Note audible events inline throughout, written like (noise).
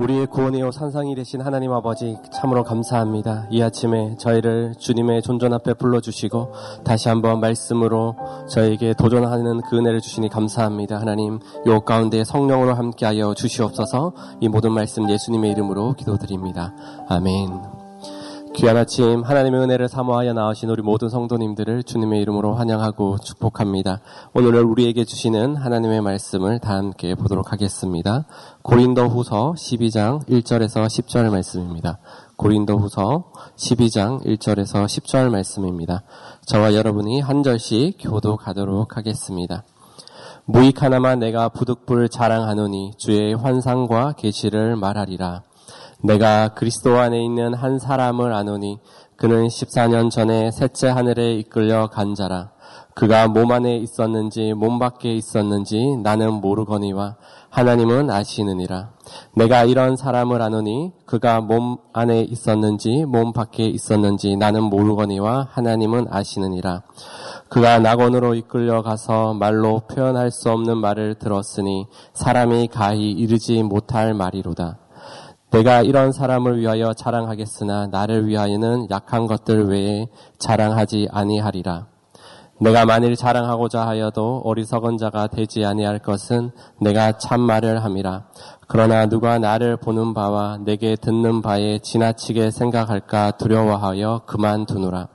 우리의 구원이요 산상이 되신 하나님 아버지 참으로 감사합니다. 이 아침에 저희를 주님의 존전 앞에 불러주시고 다시 한번 말씀으로 저에게 도전하는 그 은혜를 주시니 감사합니다. 하나님 요 가운데 성령으로 함께하여 주시옵소서 이 모든 말씀 예수님의 이름으로 기도드립니다. 아멘. 귀한 아침 하나님의 은혜를 사모하여 나오신 우리 모든 성도님들을 주님의 이름으로 환영하고 축복합니다. 오늘 우리에게 주시는 하나님의 말씀을 다 함께 보도록 하겠습니다. 고린도 후서 12장 1절에서 10절 말씀입니다. 고린도 후서 12장 1절에서 10절 말씀입니다. 저와 여러분이 한 절씩 교도가도록 하겠습니다. 무익 하나만 내가 부득불 자랑하노니 주의 환상과 계시를 말하리라. 내가 그리스도 안에 있는 한 사람을 아노니 그는 14년 전에 셋째 하늘에 이끌려 간 자라. 그가 몸 안에 있었는지 몸 밖에 있었는지 나는 모르거니와 하나님은 아시느니라. 내가 이런 사람을 아노니 그가 몸 안에 있었는지 몸 밖에 있었는지 나는 모르거니와 하나님은 아시느니라. 그가 낙원으로 이끌려 가서 말로 표현할 수 없는 말을 들었으니 사람이 가히 이르지 못할 말이로다. 내가 이런 사람을 위하여 자랑하겠으나 나를 위하여는 약한 것들 외에 자랑하지 아니하리라. 내가 만일 자랑하고자 하여도 어리석은 자가 되지 아니할 것은 내가 참말을 함이라. 그러나 누가 나를 보는 바와 내게 듣는 바에 지나치게 생각할까 두려워하여 그만두노라.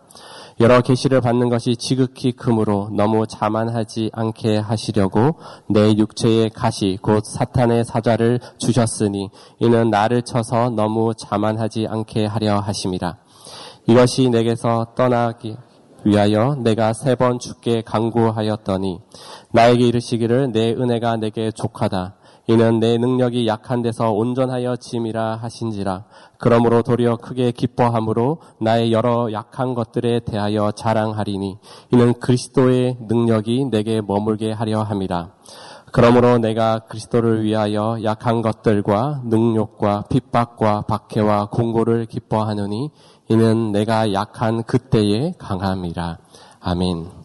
여러 계시를 받는 것이 지극히 크므로 너무 자만하지 않게 하시려고 내 육체의 가시 곧 사탄의 사자를 주셨으니 이는 나를 쳐서 너무 자만하지 않게 하려 하심이라. 이것이 내게서 떠나기 위하여 내가 세 번 죽게 강구하였더니 나에게 이르시기를 내 은혜가 내게 족하다. 이는 내 능력이 약한 데서 온전하여 짐이라 하신지라. 그러므로 도리어 크게 기뻐함으로 나의 여러 약한 것들에 대하여 자랑하리니 이는 그리스도의 능력이 내게 머물게 하려 함이라. 그러므로 내가 그리스도를 위하여 약한 것들과 능욕과 핍박과 박해와 공고를 기뻐하느니 이는 내가 약한 그때에 강함이라. 아멘.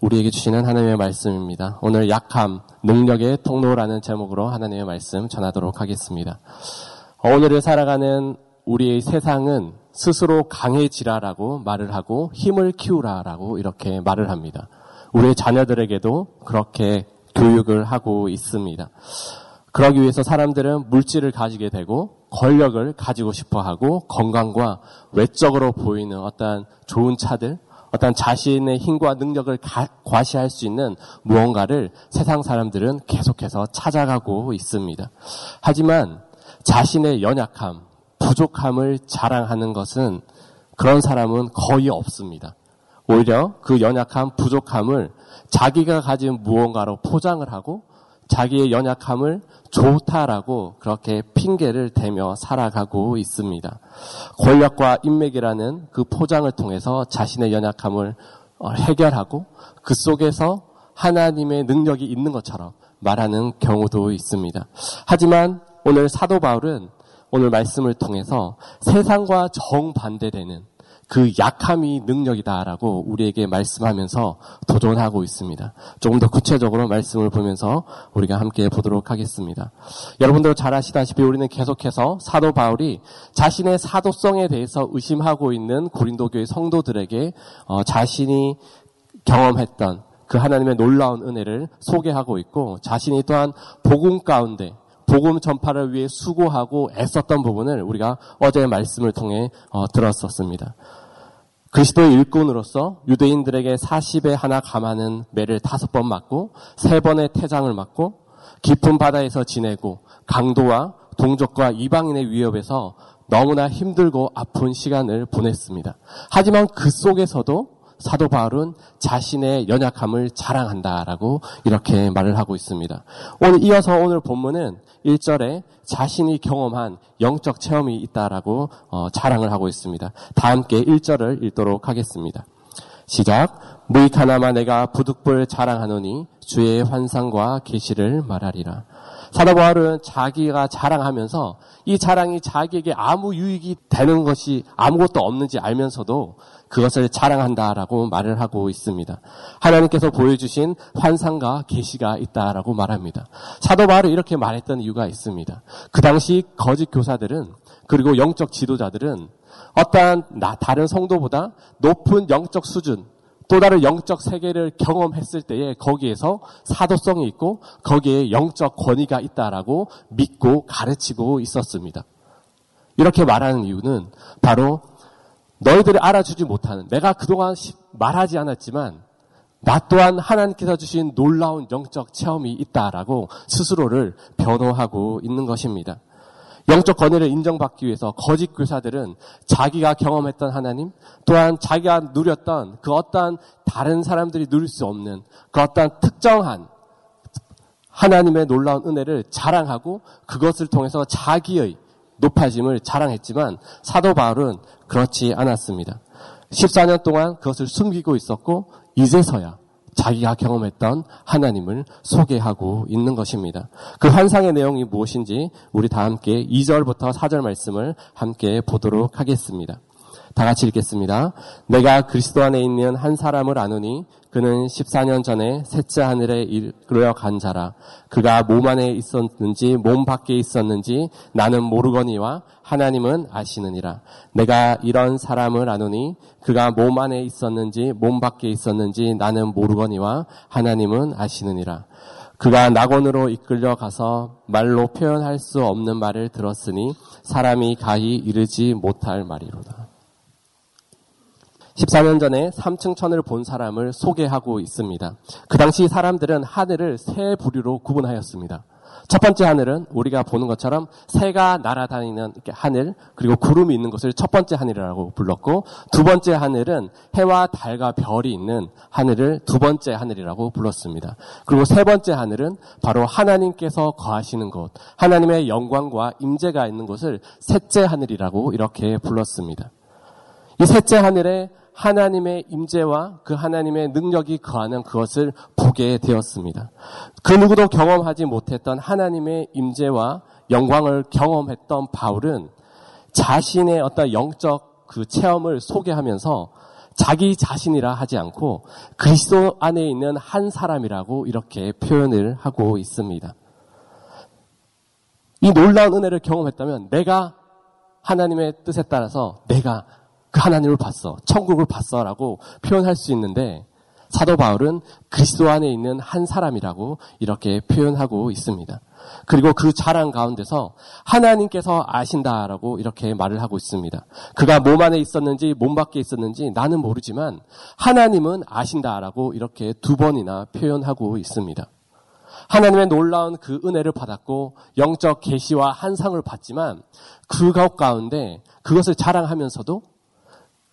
우리에게 주시는 하나님의 말씀입니다. 오늘 약함, 능력의 통로라는 제목으로 하나님의 말씀 전하도록 하겠습니다. 오늘을 살아가는 우리의 세상은 스스로 강해지라라고 말을 하고 힘을 키우라라고 이렇게 말을 합니다. 우리의 자녀들에게도 그렇게 교육을 하고 있습니다. 그러기 위해서 사람들은 물질을 가지게 되고 권력을 가지고 싶어 하고 건강과 외적으로 보이는 어떤 좋은 차들, 어떤 자신의 힘과 능력을 가, 과시할 수 있는 무언가를 세상 사람들은 계속해서 찾아가고 있습니다. 하지만 자신의 연약함, 부족함을 자랑하는 것은 그런 사람은 거의 없습니다. 오히려 그 연약함, 부족함을 자기가 가진 무언가로 포장을 하고 자기의 연약함을 좋다라고 그렇게 핑계를 대며 살아가고 있습니다. 권력과 인맥이라는 그 포장을 통해서 자신의 연약함을 어, 해결하고 그 속에서 하나님의 능력이 있는 것처럼 말하는 경우도 있습니다. 하지만 오늘 사도 바울은 오늘 말씀을 통해서 세상과 정반대되는 그 약함이 능력이다라고 우리에게 말씀하면서 도전하고 있습니다. 조금 더 구체적으로 말씀을 보면서 우리가 함께 보도록 하겠습니다. 여러분들 잘 아시다시피 우리는 계속해서 사도 바울이 자신의 사도성에 대해서 의심하고 있는 고린도 교회 성도들에게 어, 자신이 경험했던 그 하나님의 놀라운 은혜를 소개하고 있고 자신이 또한 복음 가운데 복음 전파를 위해 수고하고 애썼던 부분을 우리가 어제의 말씀을 통해 어, 들었었습니다. 그리스도의 일꾼으로서 유대인들에게 40에 하나 감하는 매를 다섯 번 맞고 세 번의 태장을 맞고 깊은 바다에서 지내고 강도와 동족과 이방인의 위협에서 너무나 힘들고 아픈 시간을 보냈습니다. 하지만 그 속에서도 사도 바울은 자신의 연약함을 자랑한다라고 이렇게 말을 하고 있습니다. 오늘 이어서 오늘 본문은 1절에 자신이 경험한 영적 체험이 있다라고 어, 자랑을 하고 있습니다. 다 함께 1절을 읽도록 하겠습니다. 시작. 무익 하나마 내가 부득불 자랑하노니 주의 환상과 계시를 말하리라. 사도 바울은 자기가 자랑하면서 이 자랑이 자기에게 아무 유익이 되는 것이 아무것도 없는지 알면서도 그것을 자랑한다라고 말을 하고 있습니다. 하나님께서 보여주신 환상과 계시가 있다라고 말합니다. 사도 바울이 이렇게 말했던 이유가 있습니다. 그 당시 거짓 교사들은 그리고 영적 지도자들은 어떠한 다른 성도보다 높은 영적 수준, 또 다른 영적 세계를 경험했을 때에 거기에서 사도성이 있고 거기에 영적 권위가 있다라고 믿고 가르치고 있었습니다. 이렇게 말하는 이유는 바로 너희들이 알아주지 못하는 내가 그동안 말하지 않았지만 나 또한 하나님께서 주신 놀라운 영적 체험이 있다라고 스스로를 변호하고 있는 것입니다. 영적 권위를 인정받기 위해서 거짓 교사들은 자기가 경험했던 하나님, 또한 자기가 누렸던 그 어떠한 다른 사람들이 누릴 수 없는 그 어떠한 특정한 하나님의 놀라운 은혜를 자랑하고 그것을 통해서 자기의 높아짐을 자랑했지만 사도 바울은 그렇지 않았습니다. 14년 동안 그것을 숨기고 있었고 이제서야 자기가 경험했던 하나님을 소개하고 있는 것입니다. 그 환상의 내용이 무엇인지 우리 다 함께 2절부터 4절 말씀을 함께 보도록 하겠습니다. 다 같이 읽겠습니다. 내가 그리스도 안에 있는 한 사람을 아노니 그는 14년 전에 셋째 하늘에 이르러 간 자라. 그가 몸 안에 있었는지 몸 밖에 있었는지 나는 모르거니와 하나님은 아시느니라. 내가 이런 사람을 아노니 그가 몸 안에 있었는지 몸 밖에 있었는지 나는 모르거니와 하나님은 아시느니라. 그가 낙원으로 이끌려 가서 말로 표현할 수 없는 말을 들었으니 사람이 가히 이르지 못할 말이로다. 14년 전에 3층 천을 본 사람을 소개하고 있습니다. 그 당시 사람들은 하늘을 세 부류로 구분하였습니다. 첫 번째 하늘은 우리가 보는 것처럼 새가 날아다니는 하늘 그리고 구름이 있는 것을 첫 번째 하늘이라고 불렀고 두 번째 하늘은 해와 달과 별이 있는 하늘을 두 번째 하늘이라고 불렀습니다. 그리고 세 번째 하늘은 바로 하나님께서 거하시는 곳, 하나님의 영광과 임재가 있는 곳을 셋째 하늘이라고 이렇게 불렀습니다. 이 셋째 하늘에 하나님의 임재와 그 하나님의 능력이 거하는 그것을 보게 되었습니다. 그 누구도 경험하지 못했던 하나님의 임재와 영광을 경험했던 바울은 자신의 어떤 영적 그 체험을 소개하면서 자기 자신이라 하지 않고 그리스도 안에 있는 한 사람이라고 이렇게 표현을 하고 있습니다. 이 놀라운 은혜를 경험했다면 내가 하나님의 뜻에 따라서 내가 그 하나님을 봤어. 천국을 봤어라고 표현할 수 있는데 사도 바울은 그리스도 안에 있는 한 사람이라고 이렇게 표현하고 있습니다. 그리고 그 자랑 가운데서 하나님께서 아신다라고 이렇게 말을 하고 있습니다. 그가 몸 안에 있었는지 몸 밖에 있었는지 나는 모르지만 하나님은 아신다라고 이렇게 두 번이나 표현하고 있습니다. 하나님의 놀라운 그 은혜를 받았고 영적 계시와 한상을 받지만 그 가운데 그것을 자랑하면서도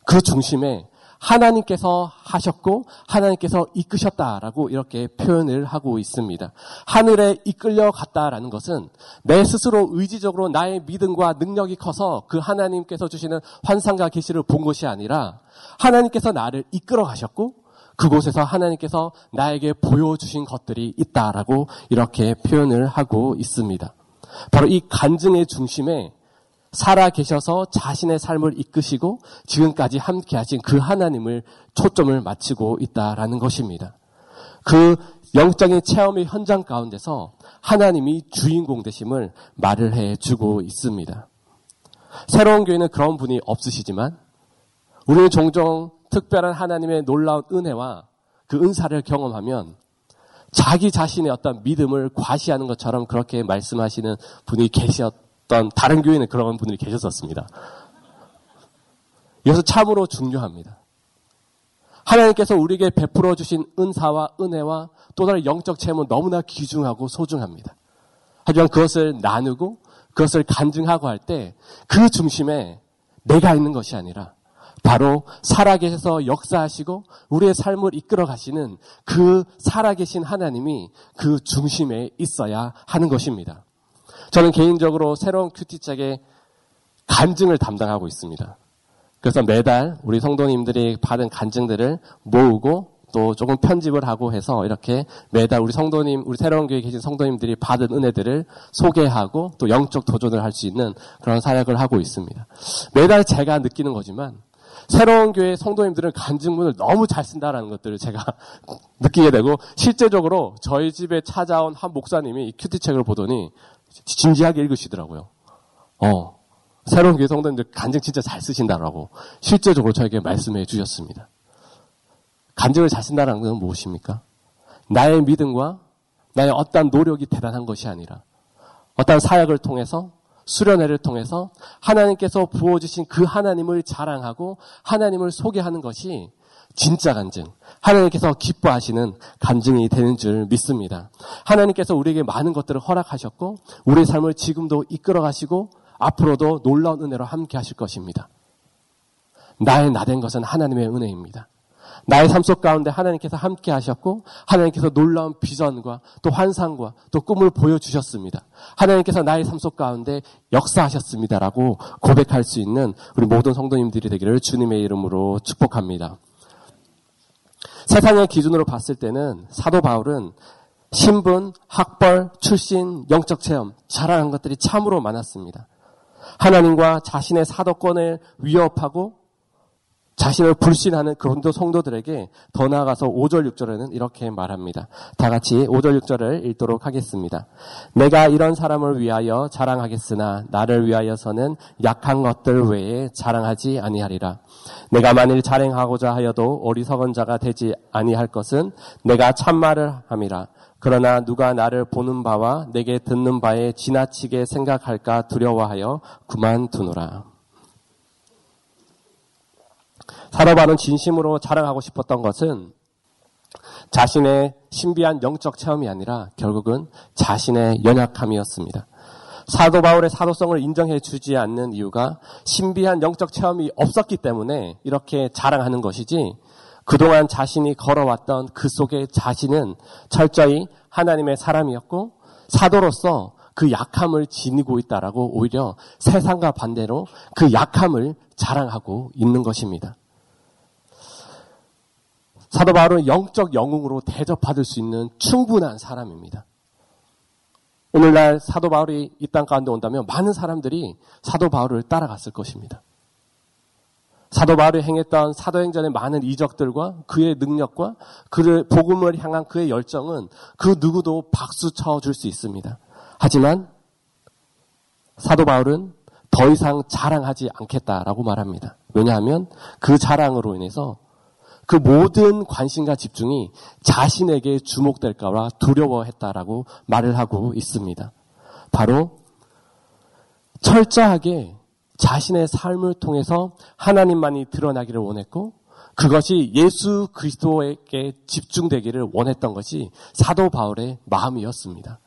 그 중심에 하나님께서 하셨고 하나님께서 이끄셨다라고 이렇게 표현을 하고 있습니다. 하늘에 이끌려 갔다라는 것은 내 스스로 의지적으로 나의 믿음과 능력이 커서 그 하나님께서 주시는 환상과 계시를 본 것이 아니라 하나님께서 나를 이끌어 가셨고 그곳에서 하나님께서 나에게 보여주신 것들이 있다라고 이렇게 표현을 하고 있습니다. 바로 이 간증의 중심에 살아 계셔서 자신의 삶을 이끄시고 지금까지 함께 하신 그 하나님을 초점을 맞추고 있다라는 것입니다. 그 영적인 체험의 현장 가운데서 하나님이 주인공 되심을 말을 해 주고 있습니다. 새로운 교회는 그런 분이 없으시지만 우리는 종종 특별한 하나님의 놀라운 은혜와 그 은사를 경험하면 자기 자신의 어떤 믿음을 과시하는 것처럼 그렇게 말씀하시는 분이 계셨 어떤 다른 교회는 그런 분들이 계셨었습니다. 이것은 참으로 중요합니다. 하나님께서 우리에게 베풀어 주신 은사와 은혜와 또 다른 영적 체험은 너무나 귀중하고 소중합니다. 하지만 그것을 나누고 그것을 간증하고 할 때 그 중심에 내가 있는 것이 아니라 바로 살아계셔서 역사하시고 우리의 삶을 이끌어 가시는 그 살아계신 하나님이 그 중심에 있어야 하는 것입니다. 저는 개인적으로 새로운 큐티책의 간증을 담당하고 있습니다. 그래서 매달 우리 성도님들이 받은 간증들을 모으고 또 조금 편집을 하고 해서 이렇게 매달 우리 성도님, 우리 새로운 교회에 계신 성도님들이 받은 은혜들을 소개하고 또 영적 도전을 할 수 있는 그런 사역을 하고 있습니다. 매달 제가 느끼는 거지만 새로운 교회 성도님들은 간증문을 너무 잘 쓴다라는 것들을 제가 (laughs) 느끼게 되고 실제적으로 저희 집에 찾아온 한 목사님이 이 큐티책을 보더니 진지하게 읽으시더라고요. 어, 새로운 교회 성도님들 간증 진짜 잘 쓰신다라고 실제적으로 저에게 말씀해 주셨습니다. 간증을 잘 쓴다는 것은 무엇입니까? 나의 믿음과 나의 어떤 노력이 대단한 것이 아니라 어떤 사역을 통해서 수련회를 통해서 하나님께서 부어주신 그 하나님을 자랑하고 하나님을 소개하는 것이 진짜 간증, 하나님께서 기뻐하시는 간증이 되는 줄 믿습니다. 하나님께서 우리에게 많은 것들을 허락하셨고 우리의 삶을 지금도 이끌어 가시고 앞으로도 놀라운 은혜로 함께 하실 것입니다. 나의 나된 것은 하나님의 은혜입니다. 나의 삶 속 가운데 하나님께서 함께 하셨고 하나님께서 놀라운 비전과 또 환상과 또 꿈을 보여주셨습니다. 하나님께서 나의 삶 속 가운데 역사하셨습니다라고 고백할 수 있는 우리 모든 성도님들이 되기를 주님의 이름으로 축복합니다. 세상의 기준으로 봤을 때는 사도 바울은 신분, 학벌, 출신, 영적 체험, 자랑한 것들이 참으로 많았습니다. 하나님과 자신의 사도권을 위협하고 자신을 불신하는 그런도 성도들에게 더 나아가서 5절 6절에는 이렇게 말합니다. 다 같이 5절 6절을 읽도록 하겠습니다. 내가 이런 사람을 위하여 자랑하겠으나 나를 위하여서는 약한 것들 외에 자랑하지 아니하리라. 내가 만일 자랑하고자 하여도 어리석은 자가 되지 아니할 것은 내가 참말을 함이라. 그러나 누가 나를 보는 바와 내게 듣는 바에 지나치게 생각할까 두려워하여 그만두노라. 사도바는 진심으로 자랑하고 싶었던 것은 자신의 신비한 영적 체험이 아니라 결국은 자신의 연약함이었습니다. 사도 바울의 사도성을 인정해 주지 않는 이유가 신비한 영적 체험이 없었기 때문에 이렇게 자랑하는 것이지 그동안 자신이 걸어왔던 그 속에 자신은 철저히 하나님의 사람이었고 사도로서 그 약함을 지니고 있다라고 오히려 세상과 반대로 그 약함을 자랑하고 있는 것입니다. 사도 바울은 영적 영웅으로 대접받을 수 있는 충분한 사람입니다. 오늘날 사도 바울이 이 땅 가운데 온다면 많은 사람들이 사도 바울을 따라갔을 것입니다. 사도 바울이 행했던 사도행전의 많은 이적들과 그의 능력과 그를 복음을 향한 그의 열정은 그 누구도 박수 쳐줄 수 있습니다. 하지만 사도 바울은 더 이상 자랑하지 않겠다라고 말합니다. 왜냐하면 그 자랑으로 인해서 그 모든 관심과 집중이 자신에게 주목될까봐 두려워했다라고 말을 하고 있습니다. 바로 철저하게 자신의 삶을 통해서 하나님만이 드러나기를 원했고 그것이 예수 그리스도에게 집중되기를 원했던 것이 사도 바울의 마음이었습니다.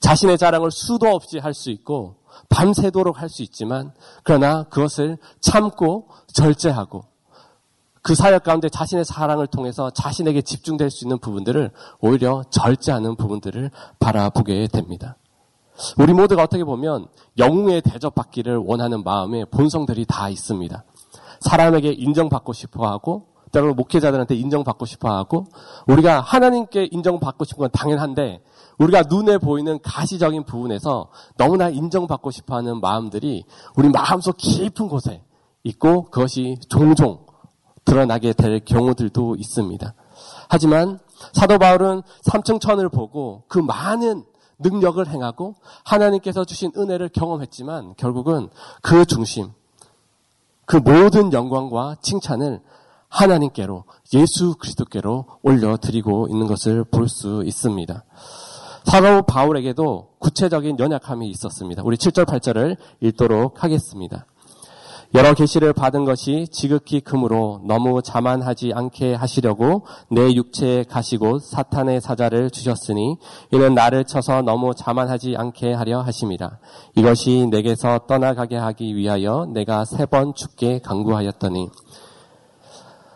자신의 자랑을 수도 없이 할 수 있고 밤새도록 할 수 있지만 그러나 그것을 참고 절제하고 그 사역 가운데 자신의 사랑을 통해서 자신에게 집중될 수 있는 부분들을 오히려 절제하는 부분들을 바라보게 됩니다. 우리 모두가 어떻게 보면 영웅의 대접받기를 원하는 마음의 본성들이 다 있습니다. 사람에게 인정받고 싶어 하고, 때로는 목회자들한테 인정받고 싶어 하고, 우리가 하나님께 인정받고 싶은 건 당연한데, 우리가 눈에 보이는 가시적인 부분에서 너무나 인정받고 싶어 하는 마음들이 우리 마음속 깊은 곳에 있고, 그것이 종종 드러나게 될 경우들도 있습니다. 하지만 사도 바울은 삼층천을 보고 그 많은 능력을 행하고 하나님께서 주신 은혜를 경험했지만 결국은 그 중심, 그 모든 영광과 칭찬을 하나님께로 예수 그리스도께로 올려드리고 있는 것을 볼 수 있습니다. 사도 바울에게도 구체적인 연약함이 있었습니다. 우리 7절 8절을 읽도록 하겠습니다. 여러 계시를 받은 것이 지극히 금으로 너무 자만하지 않게 하시려고 내 육체에 가시고 사탄의 사자를 주셨으니 이는 나를 쳐서 너무 자만하지 않게 하려 하심이라. 이것이 내게서 떠나가게 하기 위하여 내가 세 번 죽게 강구하였더니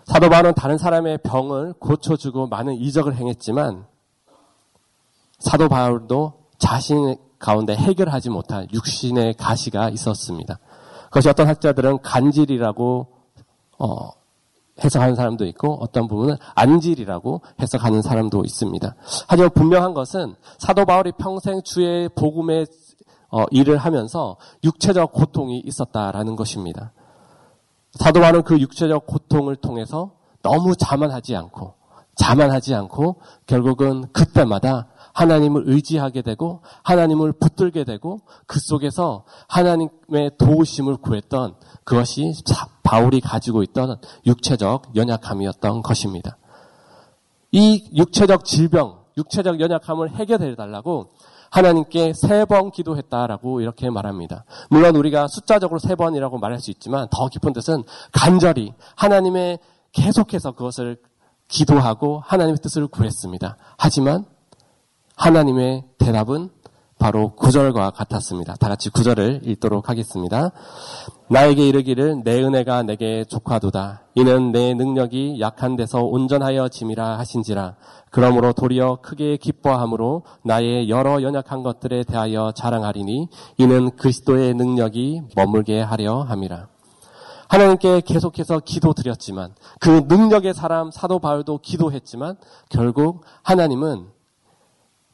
사도 바울은 다른 사람의 병을 고쳐주고 많은 이적을 행했지만 사도 바울도 자신 가운데 해결하지 못한 육신의 가시가 있었습니다. 그것이 어떤 학자들은 간질이라고 어, 해석하는 사람도 있고 어떤 부분은 안질이라고 해석하는 사람도 있습니다. 하지만 분명한 것은 사도 바울이 평생 주의 복음의 어, 일을 하면서 육체적 고통이 있었다라는 것입니다. 사도 바울은 그 육체적 고통을 통해서 너무 자만하지 않고 자만하지 않고 결국은 그때마다 하나님을 의지하게 되고 하나님을 붙들게 되고 그 속에서 하나님의 도우심을 구했던 그것이 바울이 가지고 있던 육체적 연약함이었던 것입니다. 이 육체적 질병, 육체적 연약함을 해결해 달라고 하나님께 세 번 기도했다라고 이렇게 말합니다. 물론 우리가 숫자적으로 세 번이라고 말할 수 있지만 더 깊은 뜻은 간절히 하나님의 계속해서 그것을 기도하고 하나님의 뜻을 구했습니다. 하지만 하나님의 대답은 바로 구절과 같았습니다. 다 같이 구절을 읽도록 하겠습니다. 나에게 이르기를 내 은혜가 내게 족하도다. 이는 내 능력이 약한 데서 온전하여 짐이라 하신지라. 그러므로 도리어 크게 기뻐함으로 나의 여러 연약한 것들에 대하여 자랑하리니 이는 그리스도의 능력이 머물게 하려 함이라. 하나님께 계속해서 기도드렸지만 그 능력의 사람 사도 바울도 기도했지만 결국 하나님은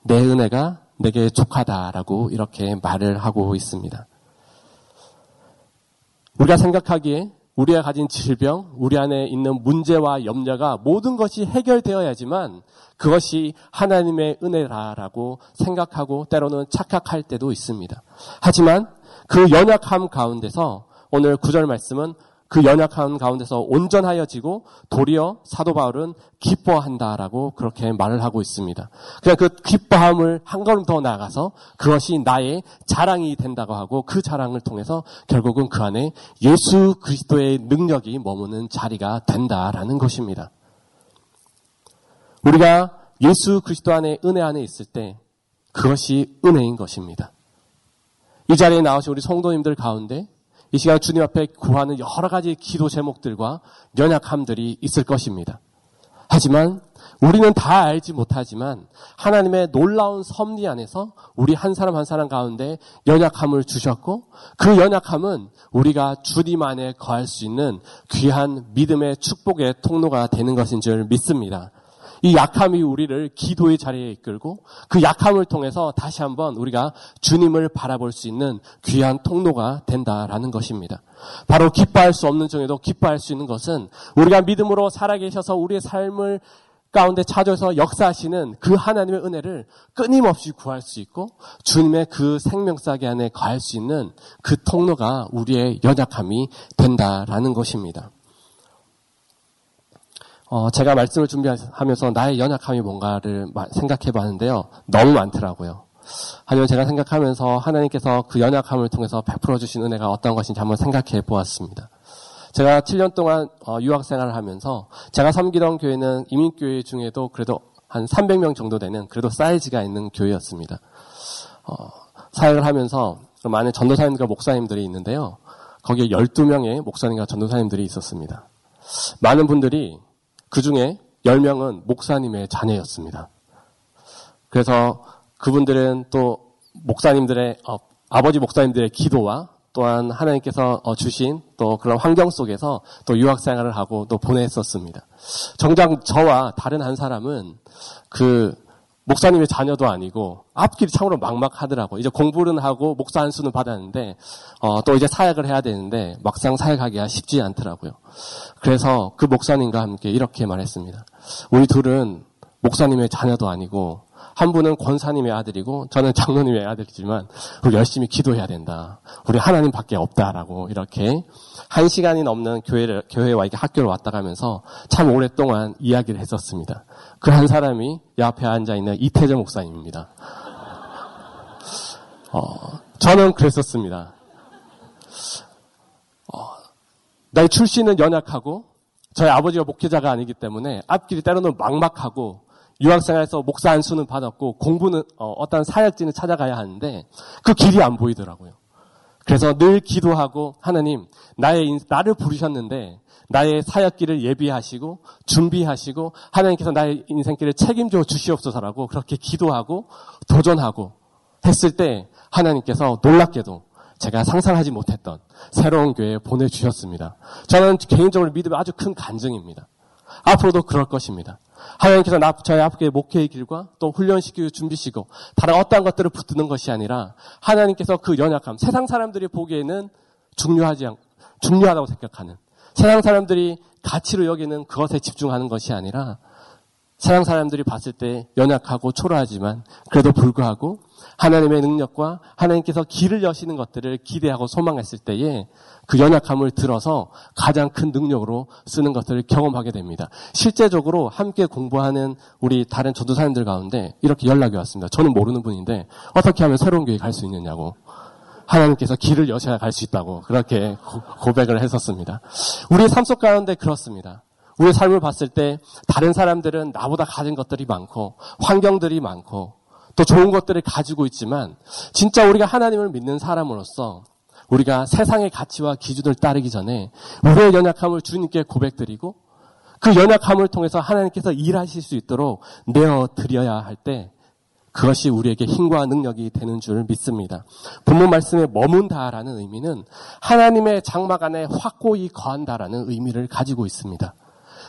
내 은혜가 내게 족하다라고 이렇게 말을 하고 있습니다. 우리가 생각하기에 우리가 가진 질병, 우리 안에 있는 문제와 염려가 모든 것이 해결되어야지만 그것이 하나님의 은혜라라고 생각하고 때로는 착각할 때도 있습니다. 하지만 그 연약함 가운데서 오늘 구절 말씀은 그 연약한 가운데서 온전하여지고 도리어 사도 바울은 기뻐한다라고 그렇게 말을 하고 있습니다. 그냥 그 기뻐함을 한 걸음 더 나아가서 그것이 나의 자랑이 된다고 하고 그 자랑을 통해서 결국은 그 안에 예수 그리스도의 능력이 머무는 자리가 된다라는 것입니다. 우리가 예수 그리스도 안에 은혜 안에 있을 때 그것이 은혜인 것입니다. 이 자리에 나오신 우리 성도님들 가운데 이 시간 주님 앞에 구하는 여러 가지 기도 제목들과 연약함들이 있을 것입니다. 하지만 우리는 다 알지 못하지만 하나님의 놀라운 섭리 안에서 우리 한 사람 한 사람 가운데 연약함을 주셨고 그 연약함은 우리가 주님 안에 거할 수 있는 귀한 믿음의 축복의 통로가 되는 것인 줄 믿습니다. 이 약함이 우리를 기도의 자리에 이끌고 그 약함을 통해서 다시 한번 우리가 주님을 바라볼 수 있는 귀한 통로가 된다라는 것입니다. 바로 기뻐할 수 없는 중에도 기뻐할 수 있는 것은 우리가 믿음으로 살아계셔서 우리의 삶을 가운데 찾아서 역사하시는 그 하나님의 은혜를 끊임없이 구할 수 있고 주님의 그 생명사기 안에 가할 수 있는 그 통로가 우리의 연약함이 된다라는 것입니다. 어, 제가 말씀을 준비하면서 나의 연약함이 뭔가를 생각해 봤는데요. 너무 많더라고요. 하지만 제가 생각하면서 하나님께서 그 연약함을 통해서 베풀어 주신 은혜가 어떤 것인지 한번 생각해 보았습니다. 제가 7년 동안 어, 유학 생활을 하면서 제가 섬기던 교회는 이민교회 중에도 그래도 한 300명 정도 되는 그래도 사이즈가 있는 교회였습니다. 어, 사역을 하면서 많은 전도사님들과 목사님들이 있는데요. 거기에 12명의 목사님과 전도사님들이 있었습니다. 많은 분들이 그 중에 10명은 목사님의 자녀였습니다. 그래서 그분들은 또 목사님들의, 어, 아버지 목사님들의 기도와 또한 하나님께서 어, 주신 또 그런 환경 속에서 또 유학 생활을 하고 또 보냈었습니다. 정작 저와 다른 한 사람은 그 목사님의 자녀도 아니고 앞길이 참으로 막막하더라고. 이제 공부는 하고 목사 한 수는 받았는데 어, 또 이제 사역을 해야 되는데 막상 사역하기가 쉽지 않더라고요. 그래서 그 목사님과 함께 이렇게 말했습니다. 우리 둘은 목사님의 자녀도 아니고 한 분은 권사님의 아들이고 저는 장로님의 아들이지만 우리 열심히 기도해야 된다. 우리 하나님밖에 없다라고 이렇게 한 시간이 넘는 교회를 교회와 이렇게 학교를 왔다 가면서 참 오랫동안 이야기를 했었습니다. 그 한 사람이 옆에 앉아 있는 이태재 목사님입니다. 어, 저는 그랬었습니다. 어, 나의 출신은 연약하고 저희 아버지가 목회자가 아니기 때문에 앞길이 때로는 막막하고 유학생활에서 목사 안수는 받았고 공부는 어, 떤 사역지는 찾아가야 하는데 그 길이 안 보이더라고요. 그래서 늘 기도하고 하나님 나의 인, 나를 부르셨는데 나의 사역길을 예비하시고 준비하시고 하나님께서 나의 인생길을 책임져 주시옵소서라고 그렇게 기도하고 도전하고 했을 때 하나님께서 놀랍게도 제가 상상하지 못했던 새로운 교회에 보내주셨습니다. 저는 개인적으로 믿음이 아주 큰 간증입니다. 앞으로도 그럴 것입니다. 하나님께서 나, 저희 앞에 목회의 길과 또 훈련시키고 준비시고 다른 어떠한 것들을 붙드는 것이 아니라 하나님께서 그 연약함, 세상 사람들이 보기에는 중요하지 않, 중요하다고 생각하는 세상 사람들이 가치로 여기는 그것에 집중하는 것이 아니라 세상 사람들이 봤을 때 연약하고 초라하지만 그래도 불구하고 하나님의 능력과 하나님께서 길을 여시는 것들을 기대하고 소망했을 때에 그 연약함을 들어서 가장 큰 능력으로 쓰는 것들을 경험하게 됩니다. 실제적으로 함께 공부하는 우리 다른 전도사님들 가운데 이렇게 연락이 왔습니다. 저는 모르는 분인데 어떻게 하면 새로운 교회 갈 수 있느냐고. 하나님께서 길을 여셔야 갈 수 있다고 그렇게 고백을 했었습니다. 우리 삶속 가운데 그렇습니다. 우리 삶을 봤을 때 다른 사람들은 나보다 가진 것들이 많고 환경들이 많고 또 좋은 것들을 가지고 있지만 진짜 우리가 하나님을 믿는 사람으로서 우리가 세상의 가치와 기준을 따르기 전에 우리의 연약함을 주님께 고백드리고 그 연약함을 통해서 하나님께서 일하실 수 있도록 내어 드려야 할 때 그것이 우리에게 힘과 능력이 되는 줄 믿습니다. 본문 말씀에 머문다라는 의미는 하나님의 장막 안에 확고히 거한다라는 의미를 가지고 있습니다.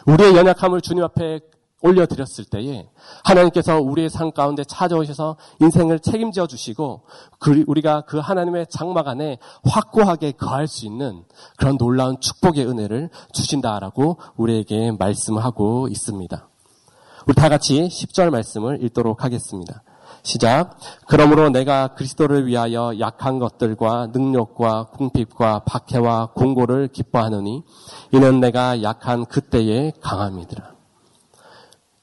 우리의 연약함을 주님 앞에 올려드렸을 때에 하나님께서 우리의 삶 가운데 찾아오셔서 인생을 책임져 주시고 그 우리가 그 하나님의 장막 안에 확고하게 거할 수 있는 그런 놀라운 축복의 은혜를 주신다라고 우리에게 말씀하고 있습니다. 우리 다 같이 10절 말씀을 읽도록 하겠습니다. 시작. 그러므로 내가 그리스도를 위하여 약한 것들과 능력과 궁핍과 박해와 공고를 기뻐하느니 이는 내가 약한 그때의 강함이더라.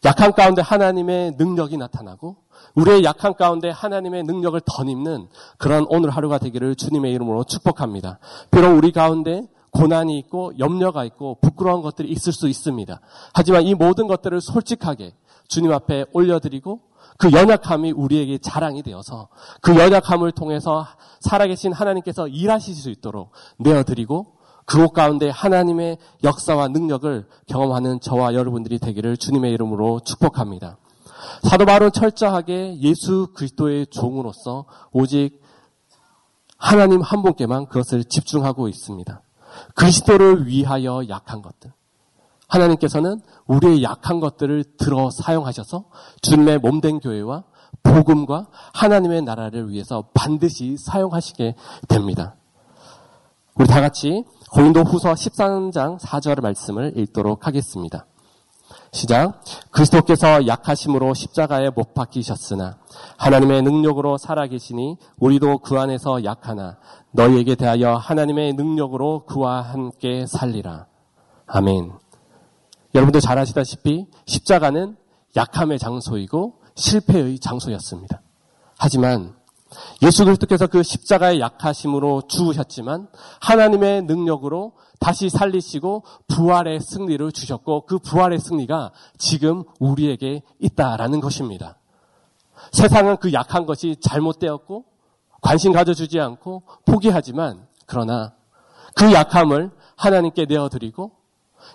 약한 가운데 하나님의 능력이 나타나고 우리의 약한 가운데 하나님의 능력을 덧입는 그런 오늘 하루가 되기를 주님의 이름으로 축복합니다. 비록 우리 가운데 고난이 있고 염려가 있고 부끄러운 것들이 있을 수 있습니다. 하지만 이 모든 것들을 솔직하게 주님 앞에 올려드리고 그 연약함이 우리에게 자랑이 되어서 그 연약함을 통해서 살아계신 하나님께서 일하실 수 있도록 내어드리고 그곳 가운데 하나님의 역사와 능력을 경험하는 저와 여러분들이 되기를 주님의 이름으로 축복합니다. 사도 바울은 철저하게 예수 그리스도의 종으로서 오직 하나님 한 분께만 그것을 집중하고 있습니다. 그리스도를 위하여 약한 것들. 하나님께서는 우리의 약한 것들을 들어 사용하셔서 주님의 몸된 교회와 복음과 하나님의 나라를 위해서 반드시 사용하시게 됩니다. 우리 다 같이 고린도 후서 13장 4절 말씀을 읽도록 하겠습니다. 시작. 그리스도께서 약하심으로 십자가에 못 박히셨으나 하나님의 능력으로 살아계시니 우리도 그 안에서 약하나 너희에게 대하여 하나님의 능력으로 그와 함께 살리라. 아멘. 여러분들 잘 아시다시피 십자가는 약함의 장소이고 실패의 장소였습니다. 하지만 예수 그리스도께서 그 십자가의 약하심으로 죽으셨지만 하나님의 능력으로 다시 살리시고 부활의 승리를 주셨고 그 부활의 승리가 지금 우리에게 있다라는 것입니다. 세상은 그 약한 것이 잘못되었고 관심 가져주지 않고 포기하지만 그러나 그 약함을 하나님께 내어드리고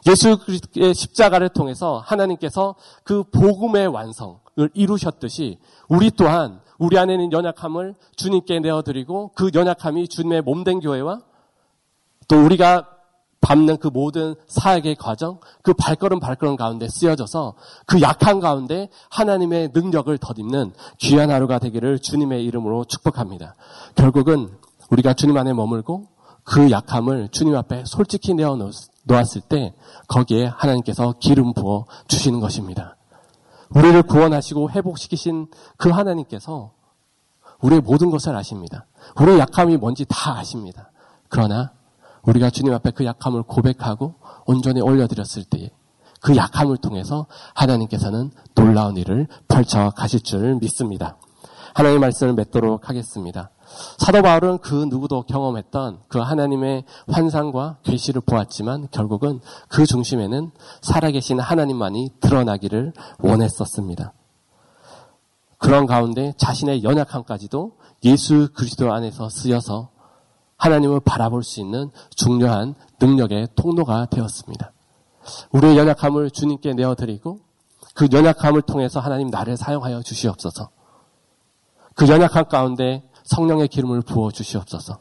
예수 그리스도의 십자가를 통해서 하나님께서 그 복음의 완성을 이루셨듯이 우리 또한 우리 안에 있는 연약함을 주님께 내어드리고 그 연약함이 주님의 몸된 교회와 또 우리가 밟는 그 모든 사역의 과정, 그 발걸음 발걸음 가운데 쓰여져서 그 약한 가운데 하나님의 능력을 덧입는 귀한 하루가 되기를 주님의 이름으로 축복합니다. 결국은 우리가 주님 안에 머물고 그 약함을 주님 앞에 솔직히 내어 놓았을 때 거기에 하나님께서 기름 부어 주시는 것입니다. 우리를 구원하시고 회복시키신 그 하나님께서 우리의 모든 것을 아십니다. 우리의 약함이 뭔지 다 아십니다. 그러나 우리가 주님 앞에 그 약함을 고백하고 온전히 올려드렸을 때에 그 약함을 통해서 하나님께서는 놀라운 일을 펼쳐 가실 줄 믿습니다. 하나님의 말씀을 맺도록 하겠습니다. 사도 바울은 그 누구도 경험했던 그 하나님의 환상과 계시를 보았지만 결국은 그 중심에는 살아계신 하나님만이 드러나기를 원했었습니다. 그런 가운데 자신의 연약함까지도 예수 그리스도 안에서 쓰여서 하나님을 바라볼 수 있는 중요한 능력의 통로가 되었습니다. 우리의 연약함을 주님께 내어드리고 그 연약함을 통해서 하나님 나를 사용하여 주시옵소서. 그 연약함 가운데 성령의 기름을 부어 주시옵소서.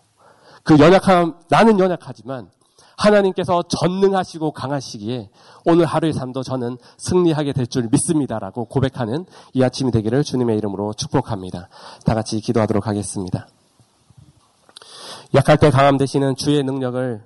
그 연약함, 나는 연약하지만 하나님께서 전능하시고 강하시기에 오늘 하루의 삶도 저는 승리하게 될 줄 믿습니다라고 고백하는 이 아침이 되기를 주님의 이름으로 축복합니다. 다 같이 기도하도록 하겠습니다. 약할 때 강함 되시는 주의 능력을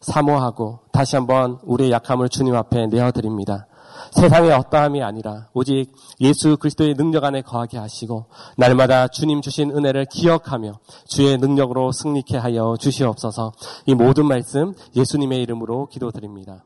사모하고 다시 한번 우리의 약함을 주님 앞에 내어드립니다. 세상의 어떠함이 아니라 오직 예수 그리스도의 능력 안에 거하게 하시고 날마다 주님 주신 은혜를 기억하며 주의 능력으로 승리케 하여 주시옵소서 이 모든 말씀 예수님의 이름으로 기도드립니다.